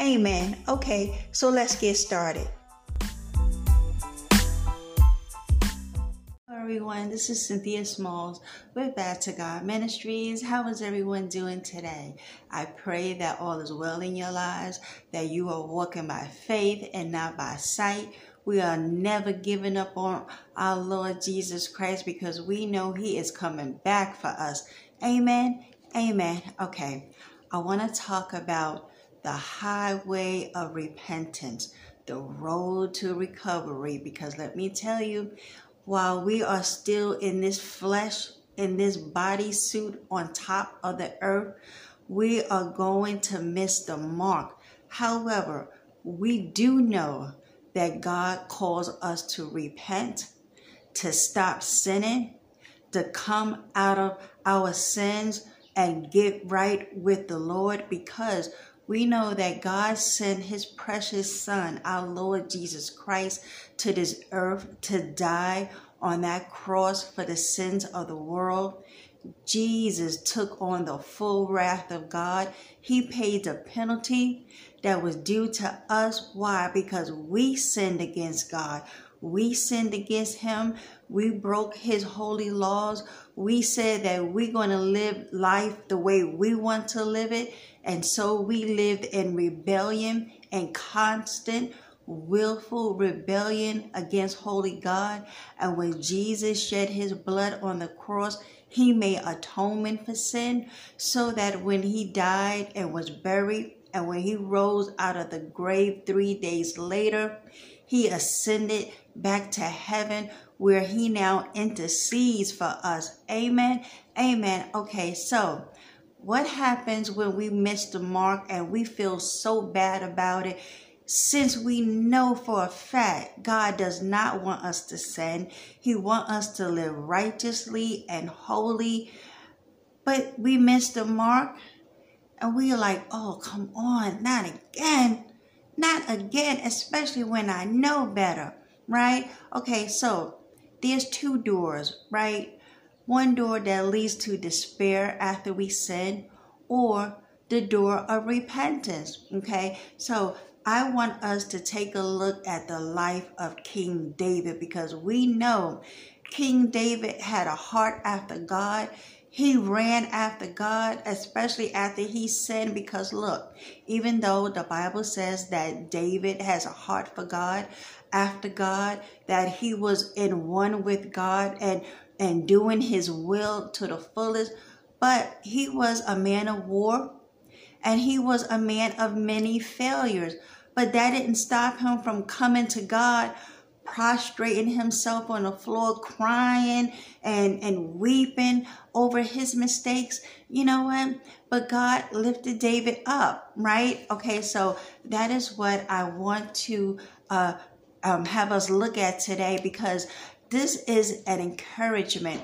Amen. Okay, so let's get started. Hello everyone. This is Cynthia Smalls with Back to God Ministries. How is everyone doing today? I pray that all is well in your lives, that you are walking by faith and not by sight. We are never giving up on our Lord Jesus Christ because we know He is coming back for us. Amen. Amen. Okay, I want to talk about the highway of repentance, the road to recovery, because let me tell you, while we are still in this flesh, in this body suit on top of the earth, we are going to miss the mark. However, we do know that God calls us to repent, to stop sinning, to come out of our sins and get right with the Lord because we know that God sent his precious son, our Lord Jesus Christ, to this earth to die on that cross for the sins of the world. Jesus took on the full wrath of God. He paid the penalty that was due to us. Why? Because we sinned against God. We sinned against him. We broke his holy laws. We said that we're going to live life the way we want to live it. And so we lived in rebellion and constant willful rebellion against holy God. And when Jesus shed his blood on the cross, he made atonement for sin so that when he died and was buried, and when he rose out of the grave three days later, he ascended back to heaven where he now intercedes for us. Amen. Amen. Okay, so what happens when we miss the mark and we feel so bad about it? Since we know for a fact God does not want us to sin, He wants us to live righteously and holy, but we miss the mark and we are like, oh, come on, not again, not again, especially when I know better, right? Okay, so there's two doors, right? One door that leads to despair after we sin, or the door of repentance. Okay, so I want us to take a look at the life of King David because we know King David had a heart after God. He ran after God, especially after he sinned, because look, even though the Bible says that David has a heart for God, after God, that he was in one with God and, and doing his will to the fullest, but he was a man of war and he was a man of many failures. But that didn't stop him from coming to God, prostrating himself on the floor, crying and, and weeping over his mistakes. You know what? But God lifted David up, right? Okay, so that is what I want to uh, um, have us look at today because this is an encouragement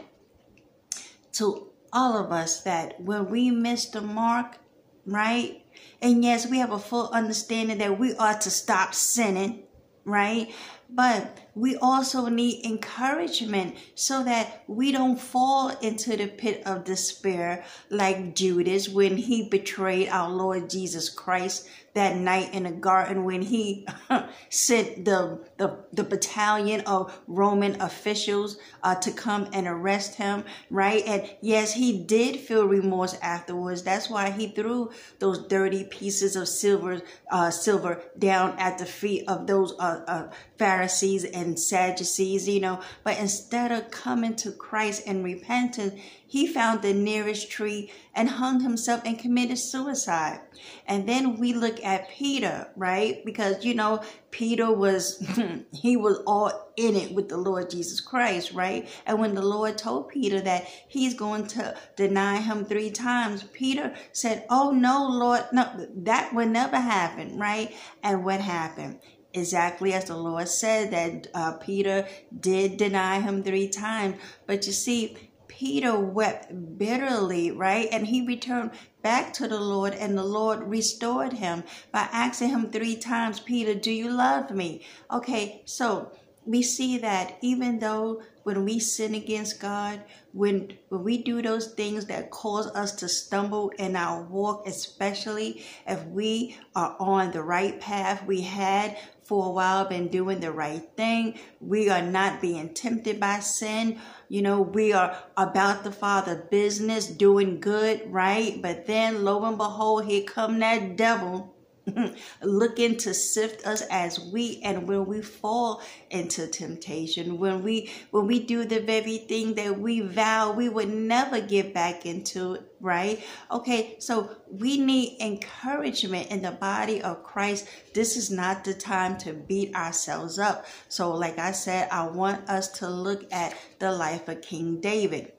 to all of us that when we miss the mark, right? And yes, we have a full understanding that we ought to stop sinning, right? But we also need encouragement so that we don't fall into the pit of despair like Judas when he betrayed our Lord Jesus Christ that night in the garden when he sent the, the, the battalion of Roman officials uh, to come and arrest him, right? And yes, he did feel remorse afterwards. That's why he threw those dirty pieces of silver, uh, silver down at the feet of those uh, uh Pharisees and Sadducees, you know, but instead of coming to Christ and repentance, he found the nearest tree and hung himself and committed suicide. And then we look at Peter, right? Because, you know, Peter was, he was all in it with the Lord Jesus Christ, right? And when the Lord told Peter that he's going to deny him three times, Peter said, Oh, no, Lord, no, that would never happen, right? And what happened? Exactly as the Lord said that uh, Peter did deny him three times. But you see, Peter wept bitterly, right? And he returned back to the Lord, and the Lord restored him by asking him three times, Peter, do you love me? Okay, so we see that even though when we sin against God, when when we do those things that cause us to stumble in our walk, especially if we are on the right path, we had for a while been doing the right thing. We are not being tempted by sin. You know, we are about the Father business, doing good, right? But then lo and behold, here come that devil looking to sift us as we and when we fall into temptation when we when we do the very thing that we vow we would never get back into right? Okay so we need encouragement in the body of christ. This is not the time to beat ourselves up. So like i said i want us to look at the life of king david.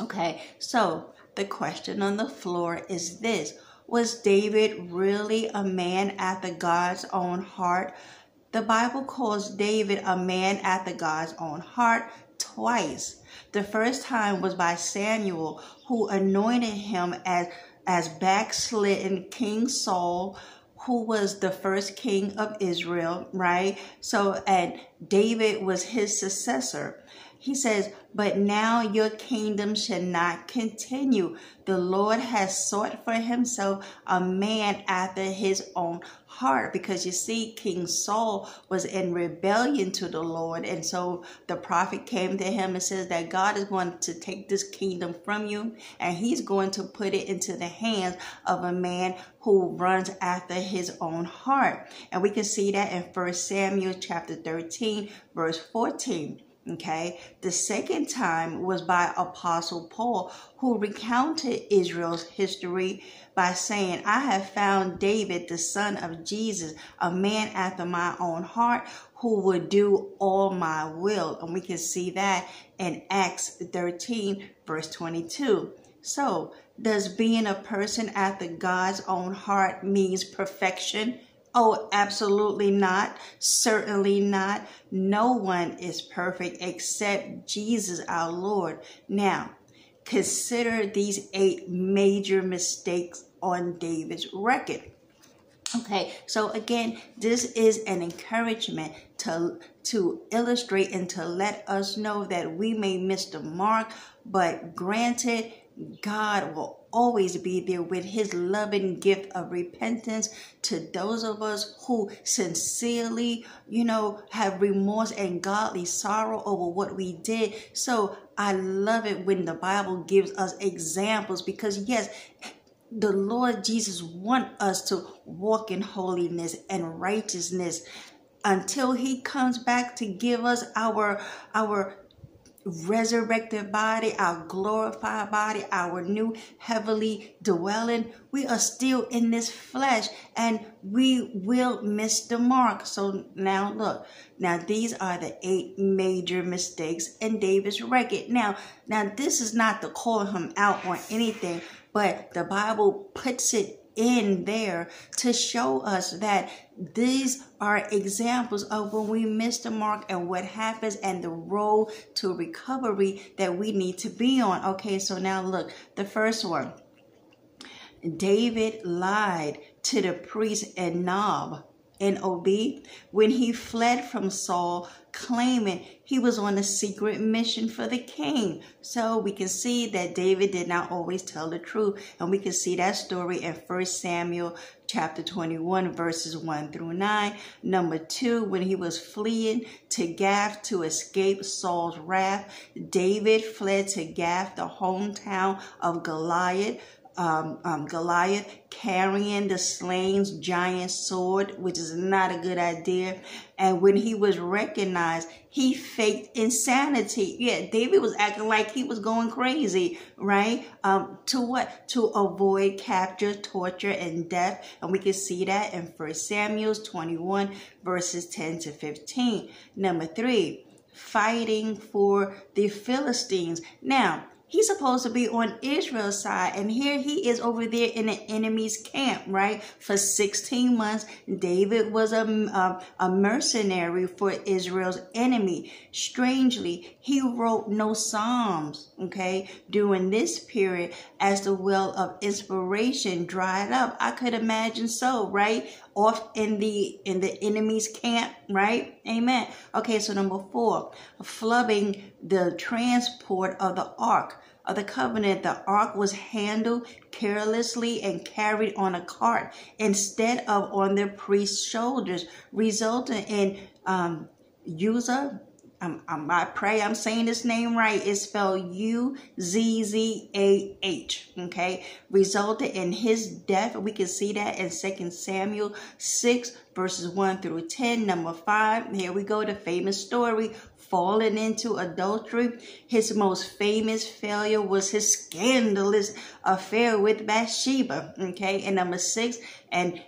Okay so the question on the floor is this was David really a man after God's own heart? The Bible calls David a man after God's own heart twice. The first time was by Samuel, who anointed him as, as backslidden King Saul, who was the first king of Israel, right? So, and David was his successor. He says, But now your kingdom shall not continue. The Lord has sought for himself a man after his own heart. Because you see, King Saul was in rebellion to the Lord. And so the prophet came to him and says that God is going to take this kingdom from you and he's going to put it into the hands of a man who runs after his own heart. And we can see that in 1 Samuel chapter 13, verse 14. Okay, the second time was by Apostle Paul, who recounted Israel's history by saying, I have found David, the son of Jesse, a man after my own heart, who would do all my will. And we can see that in Acts 13, verse 22. So, does being a person after God's own heart means perfection? Oh, absolutely not. Certainly not. No one is perfect except Jesus our Lord. Now, consider these eight major mistakes on David's record. Okay, so again, this is an encouragement to to illustrate and to let us know that we may miss the mark, but granted, God will always be there with his loving gift of repentance to those of us who sincerely, you know, have remorse and godly sorrow over what we did. So I love it when the Bible gives us examples because yes, the Lord Jesus want us to walk in holiness and righteousness until he comes back to give us our our resurrected body, our glorified body, our new heavenly dwelling, we are still in this flesh and we will miss the mark. So now look, now these are the eight major mistakes in David's record. Now, now this is not to call him out on anything, but the Bible puts it in there to show us that these are examples of when we miss the mark and what happens and the road to recovery that we need to be on. Okay, so now look, the first one. David lied to the priest and Nob NOB when he fled from Saul, claiming he was on a secret mission for the king. So we can see that David did not always tell the truth. And we can see that story in 1 Samuel chapter 21, verses 1 through 9. Number two, when he was fleeing to Gath to escape Saul's wrath, David fled to Gath, the hometown of Goliath um, um, Goliath carrying the slain's giant sword, which is not a good idea. And when he was recognized, he faked insanity. Yeah, David was acting like he was going crazy, right? Um, to what? To avoid capture, torture, and death. And we can see that in First Samuel 21, verses 10 to 15. Number three, fighting for the Philistines. Now, He's supposed to be on Israel's side, and here he is over there in the enemy's camp, right? For 16 months, David was a, a, a mercenary for Israel's enemy. Strangely, he wrote no Psalms, okay, during this period as the well of inspiration dried up. I could imagine so, right? Off in the in the enemy's camp, right? Amen. Okay, so number four, flubbing the transport of the ark of the covenant, the ark was handled carelessly and carried on a cart instead of on the priest's shoulders, resulting in um, Uzzah. Um, um, I pray I'm saying this name right. It's spelled U Z Z A H. Okay, resulted in his death. We can see that in Second Samuel 6, verses 1 through 10. Number 5, here we go, the famous story fallen into adultery. His most famous failure was his scandalous affair with Bathsheba. Okay, and number six, and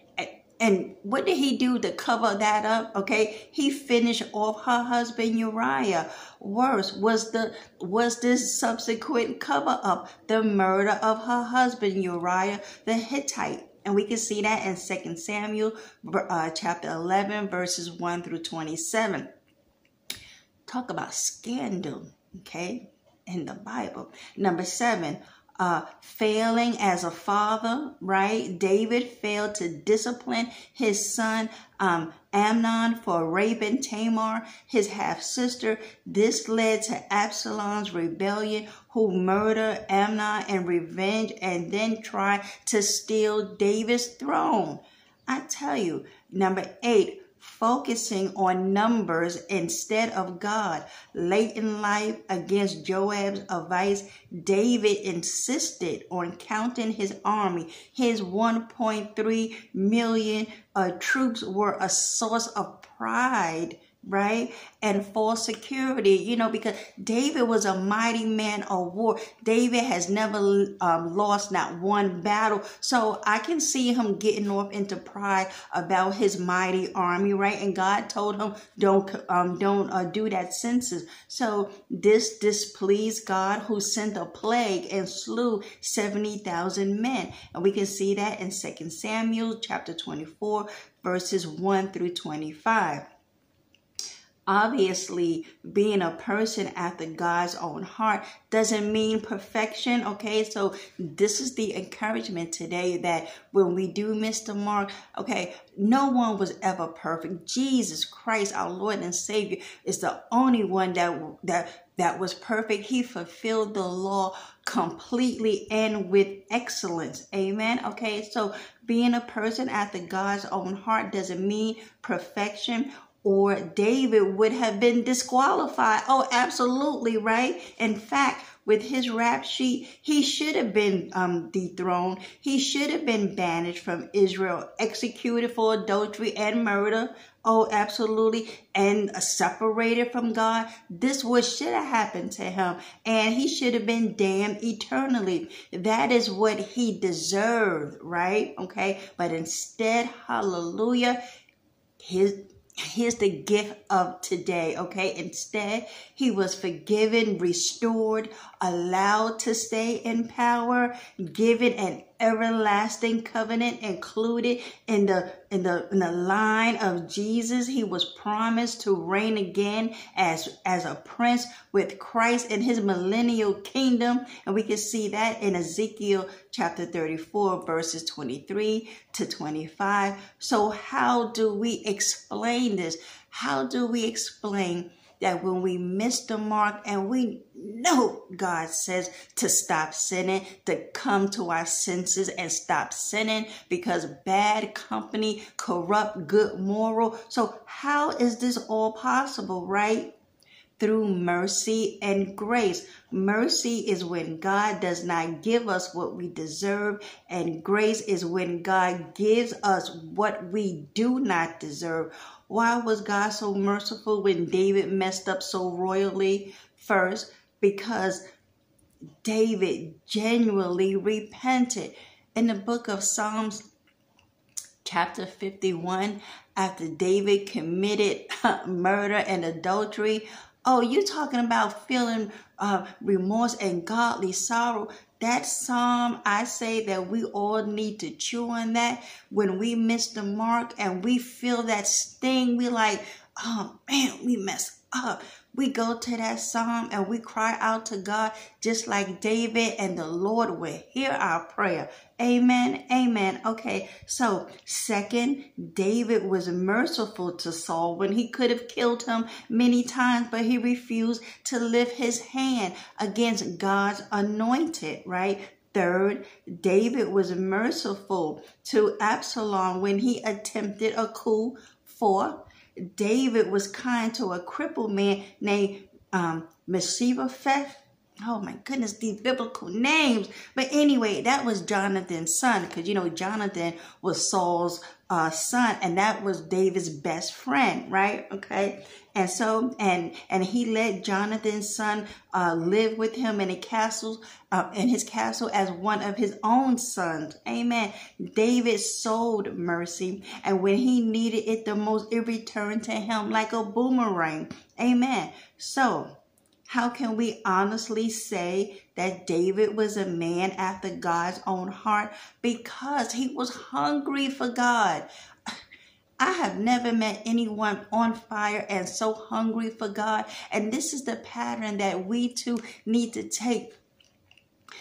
and what did he do to cover that up? Okay, he finished off her husband Uriah. Worse was the was this subsequent cover up, the murder of her husband Uriah the Hittite. And we can see that in Second Samuel uh, chapter 11, verses 1 through 27 talk about scandal, okay, in the Bible. Number seven, uh, failing as a father, right? David failed to discipline his son um, Amnon for raping Tamar, his half sister. This led to Absalom's rebellion, who murdered Amnon in revenge and then tried to steal David's throne. I tell you, number eight, focusing on numbers instead of God. Late in life, against Joab's advice, David insisted on counting his army. His 1.3 million uh, troops were a source of pride right? And for security, you know, because David was a mighty man of war. David has never um, lost not one battle. So I can see him getting off into pride about his mighty army, right? And God told him, don't, um, don't uh, do that census. So this displeased God who sent a plague and slew 70,000 men. And we can see that in Second Samuel chapter 24, verses 1 through 25 obviously being a person after God's own heart doesn't mean perfection. Okay, so this is the encouragement today that when we do miss the mark, okay, no one was ever perfect. Jesus Christ, our Lord and Savior, is the only one that that that was perfect. He fulfilled the law completely and with excellence. Amen. Okay, so being a person after God's own heart doesn't mean perfection or David would have been disqualified. Oh, absolutely, right? In fact, with his rap sheet, he should have been um, dethroned. He should have been banished from Israel, executed for adultery and murder. Oh, absolutely. And separated from God. This what should have happened to him. And he should have been damned eternally. That is what he deserved, right? Okay. But instead, hallelujah, his Here's the gift of today, okay? Instead, he was forgiven, restored, allowed to stay in power, given an everlasting covenant included in the in the in the line of Jesus. He was promised to reign again as as a prince with Christ in his millennial kingdom, and we can see that in Ezekiel chapter 34 verses 23 to 25. So how do we explain this? How do we explain that when we miss the mark and we know God says to stop sinning, to come to our senses and stop sinning because bad company corrupt good moral. So how is this all possible, right? through mercy and grace. Mercy is when God does not give us what we deserve, and grace is when God gives us what we do not deserve. Why was God so merciful when David messed up so royally? First, because David genuinely repented. In the book of Psalms, chapter 51, after David committed murder and adultery, Oh, you're talking about feeling uh, remorse and godly sorrow. That psalm, I say that we all need to chew on that when we miss the mark and we feel that sting. We like, oh man, we mess up we go to that psalm and we cry out to God just like David, and the Lord will hear our prayer. Amen. Amen. Okay. So, second, David was merciful to Saul when he could have killed him many times, but he refused to lift his hand against God's anointed, right? Third, David was merciful to Absalom when he attempted a coup. Fourth, David was kind to a crippled man named um, Mephibosheth. Oh my goodness, these biblical names. But anyway, that was Jonathan's son because you know Jonathan was Saul's uh, son, and that was David's best friend, right? Okay, and so and and he let Jonathan's son uh, live with him in a castle, uh, in his castle as one of his own sons. Amen. David sold mercy, and when he needed it the most, it returned to him like a boomerang. Amen. So. How can we honestly say that David was a man after God's own heart? Because he was hungry for God. I have never met anyone on fire and so hungry for God. And this is the pattern that we too need to take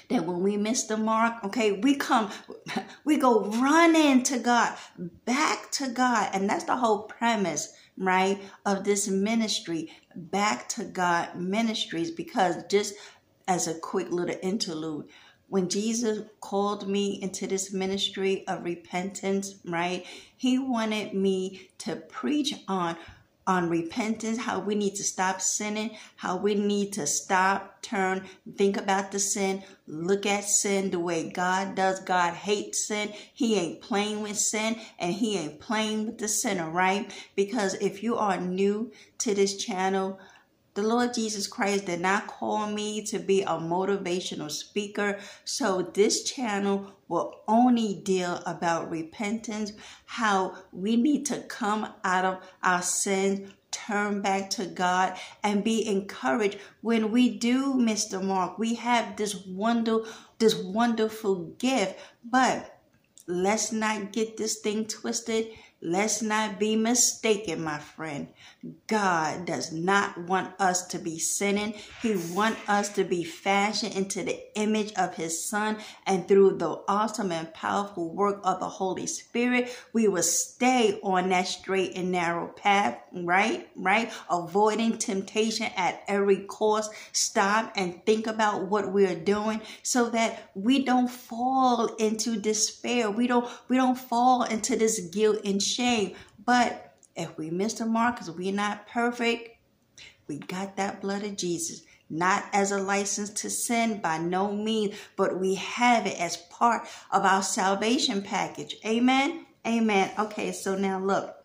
that when we miss the mark, okay, we come, we go running to God, back to God. And that's the whole premise right, of this ministry. Back to God ministries because just as a quick little interlude, when Jesus called me into this ministry of repentance, right, he wanted me to preach on on repentance, how we need to stop sinning, how we need to stop, turn, think about the sin, look at sin the way God does. God hates sin. He ain't playing with sin and he ain't playing with the sinner, right? Because if you are new to this channel, the Lord Jesus Christ did not call me to be a motivational speaker. So this channel will only deal about repentance, how we need to come out of our sins, turn back to God and be encouraged when we do miss the mark. We have this wonder this wonderful gift, but let's not get this thing twisted Let's not be mistaken, my friend. God does not want us to be sinning. He wants us to be fashioned into the image of his son. And through the awesome and powerful work of the Holy Spirit, we will stay on that straight and narrow path, right? Right? Avoiding temptation at every cost. Stop and think about what we're doing so that we don't fall into despair. We don't, we don't fall into this guilt and shame. But if we miss the mark because we're not perfect, we got that blood of Jesus. Not as a license to sin by no means, but we have it as part of our salvation package. Amen. Amen. Okay, so now look.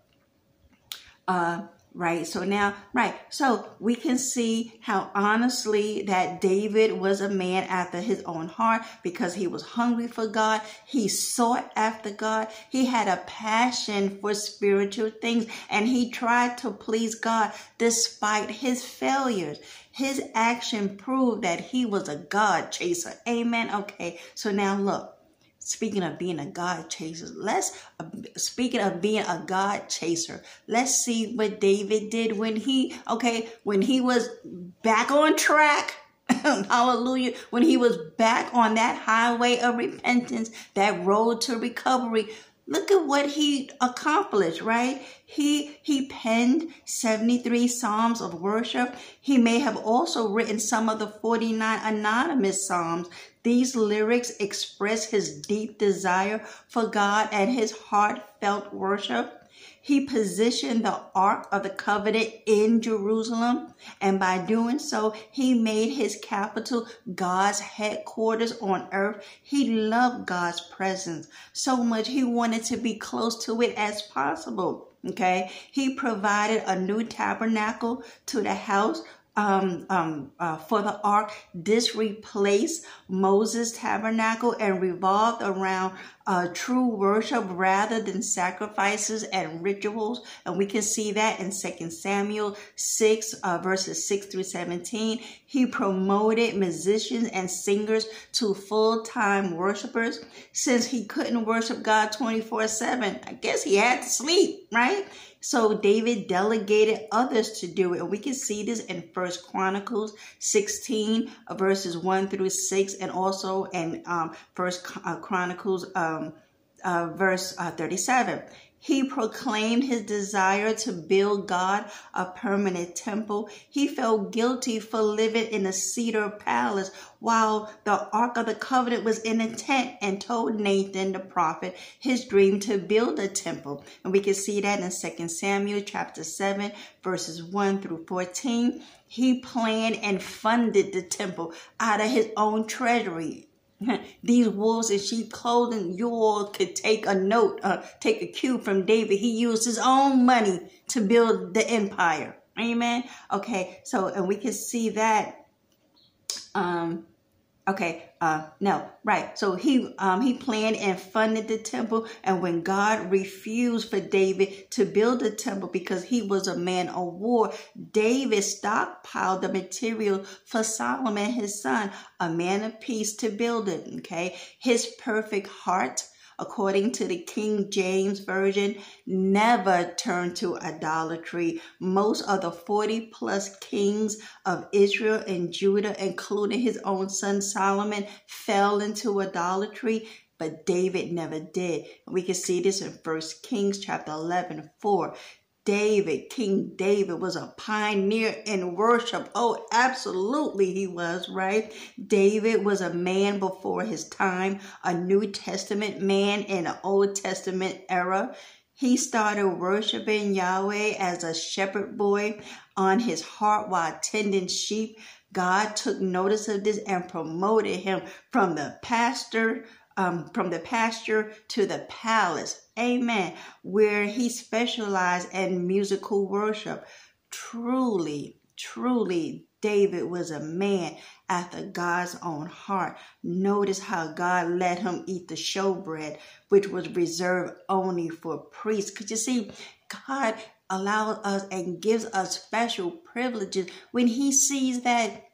Uh right? So now, right. So we can see how honestly that David was a man after his own heart because he was hungry for God. He sought after God. He had a passion for spiritual things and he tried to please God despite his failures. His action proved that he was a God chaser. Amen. Okay. So now look speaking of being a God chaser, let's uh, speaking of being a God chaser, let's see what David did when he okay when he was back on track. Hallelujah. When he was back on that highway of repentance, that road to recovery, look at what he accomplished, right? He he penned 73 psalms of worship. He may have also written some of the 49 anonymous psalms These lyrics express his deep desire for God and his heartfelt worship. He positioned the Ark of the Covenant in Jerusalem, and by doing so, he made his capital God's headquarters on earth. He loved God's presence so much he wanted to be close to it as possible. Okay, he provided a new tabernacle to the house um, um, uh, for the ark. This replaced Moses' tabernacle and revolved around uh, true worship rather than sacrifices and rituals. And we can see that in 2 Samuel 6, uh, verses 6 through 17. He promoted musicians and singers to full time worshipers. Since he couldn't worship God 24 7, I guess he had to sleep, right? So David delegated others to do it. And we can see this in First Chronicles 16, verses 1 through 6, and also in um, First uh, Chronicles um, uh, verse uh, 37. He proclaimed his desire to build God a permanent temple. He felt guilty for living in a cedar palace while the Ark of the Covenant was in a tent and told Nathan the prophet his dream to build a temple. And we can see that in 2 Samuel chapter 7 verses 1 through 14. He planned and funded the temple out of his own treasury. These wolves in sheep clothing, you all could take a note, uh, take a cue from David. He used his own money to build the empire. Amen. Okay, so and we can see that um Okay, uh, no, right. So he um, he planned and funded the temple, and when God refused for David to build the temple because he was a man of war, David stockpiled the material for Solomon, his son, a man of peace, to build it. Okay, his perfect heart according to the King James Version, never turned to idolatry. Most of the 40 plus kings of Israel and Judah, including his own son Solomon, fell into idolatry but David never did. We can see this in First Kings chapter 11, 4. David, King David, was a pioneer in worship. Oh, absolutely, he was, right? David was a man before his time, a New Testament man in an Old Testament era. He started worshiping Yahweh as a shepherd boy on his heart while tending sheep. God took notice of this and promoted him from the pastor um, from the pasture to the palace. Amen. Where he specialized in musical worship. Truly, truly, David was a man after God's own heart. Notice how God let him eat the showbread, which was reserved only for priests. Because you see, God allows us and gives us special privileges when he sees that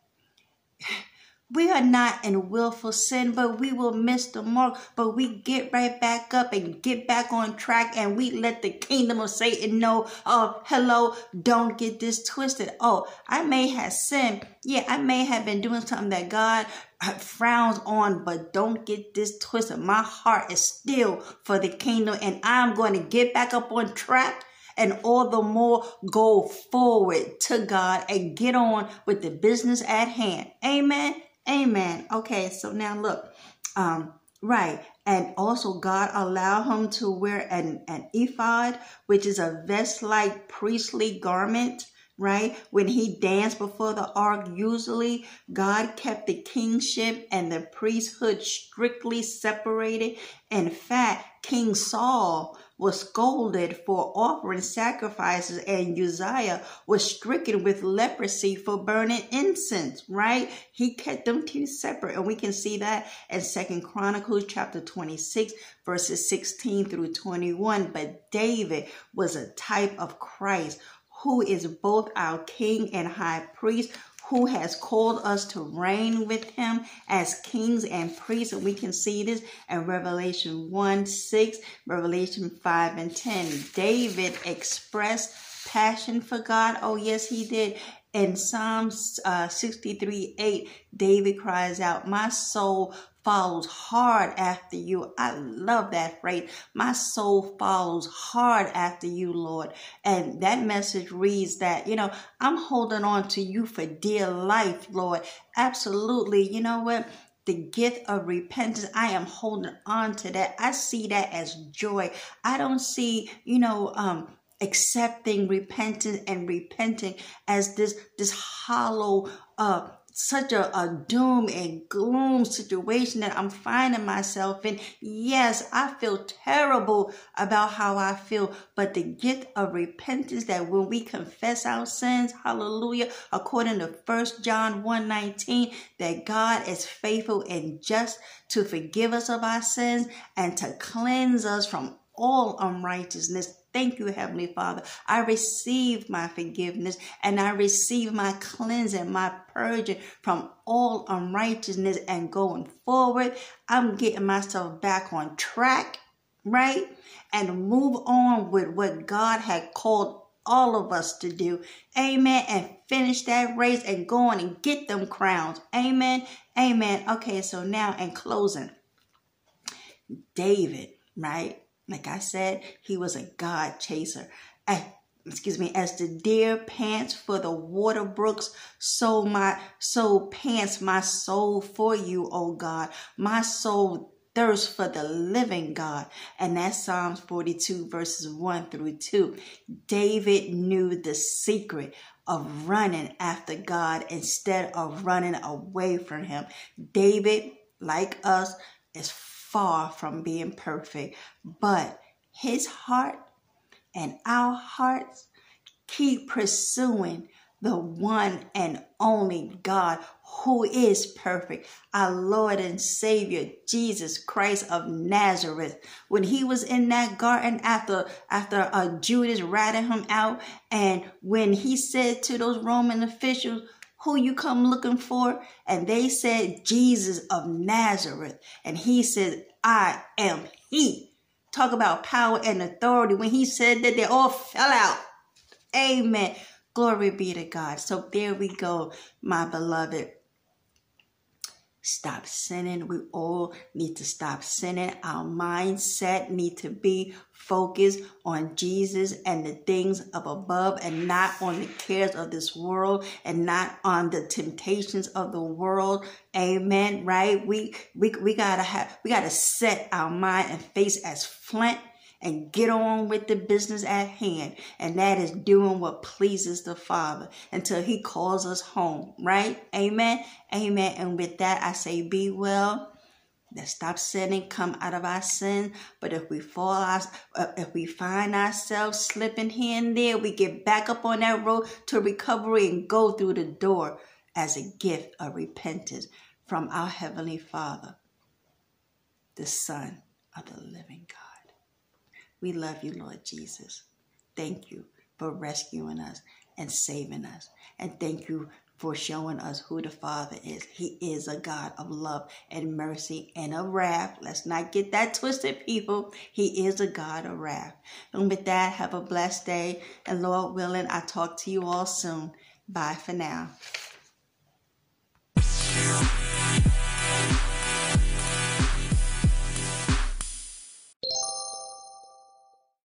we are not in willful sin, but we will miss the mark. But we get right back up and get back on track and we let the kingdom of Satan know, oh, hello, don't get this twisted. Oh, I may have sinned. Yeah, I may have been doing something that God uh, frowns on, but don't get this twisted. My heart is still for the kingdom and I'm going to get back up on track and all the more go forward to God and get on with the business at hand. Amen. Amen. Okay, so now look. Um, right. And also God allowed him to wear an, an ephod, which is a vest-like priestly garment right? When he danced before the ark, usually God kept the kingship and the priesthood strictly separated. In fact, King Saul was scolded for offering sacrifices and Uzziah was stricken with leprosy for burning incense, right? He kept them two separate. And we can see that in Second Chronicles chapter 26, verses 16 through 21. But David was a type of Christ who is both our king and high priest who has called us to reign with him as kings and priests. And we can see this in Revelation 1 6, Revelation 5 and 10. David expressed passion for God. Oh, yes, he did. In Psalms uh, 63 8, David cries out, My soul follows hard after you. I love that phrase. My soul follows hard after you, Lord. And that message reads that, you know, I'm holding on to you for dear life, Lord. Absolutely. You know what? the gift of repentance. I am holding on to that. I see that as joy. I don't see, you know, um, accepting repentance and repenting as this this hollow uh such a, a doom and gloom situation that I'm finding myself in. Yes, I feel terrible about how I feel, but the gift of repentance that when we confess our sins, hallelujah, according to First John 1:19, that God is faithful and just to forgive us of our sins and to cleanse us from all unrighteousness Thank you, Heavenly Father. I receive my forgiveness and I receive my cleansing, my purging from all unrighteousness. And going forward, I'm getting myself back on track, right? And move on with what God had called all of us to do. Amen. And finish that race and go on and get them crowns. Amen. Amen. Okay, so now in closing, David, right? Like I said, he was a God chaser. Eh, excuse me, as the deer pants for the water brooks, so my soul pants my soul for you, O God. My soul thirsts for the living God. And that's Psalms 42, verses 1 through 2. David knew the secret of running after God instead of running away from Him. David, like us, is far from being perfect, but his heart and our hearts keep pursuing the one and only God who is perfect, our Lord and Savior Jesus Christ of Nazareth. When he was in that garden after after uh, Judas ratted him out, and when he said to those Roman officials, who you come looking for? And they said, Jesus of Nazareth. And he said, I am he. Talk about power and authority. When he said that, they all fell out. Amen. Glory be to God. So there we go, my beloved. Stop sinning. We all need to stop sinning. Our mindset need to be focused on Jesus and the things of above and not on the cares of this world and not on the temptations of the world. Amen. Right? We we we gotta have we gotta set our mind and face as flint and get on with the business at hand. And that is doing what pleases the Father until He calls us home, right? Amen. Amen. And with that, I say, be well. Let's stop sinning, come out of our sin. But if we fall, uh, if we find ourselves slipping here and there, we get back up on that road to recovery and go through the door as a gift of repentance from our Heavenly Father, the Son of the living God. We love you, Lord Jesus. Thank you for rescuing us and saving us. And thank you for showing us who the Father is. He is a God of love and mercy and of wrath. Let's not get that twisted, people. He is a God of wrath. And with that, have a blessed day. And Lord willing, I'll talk to you all soon. Bye for now.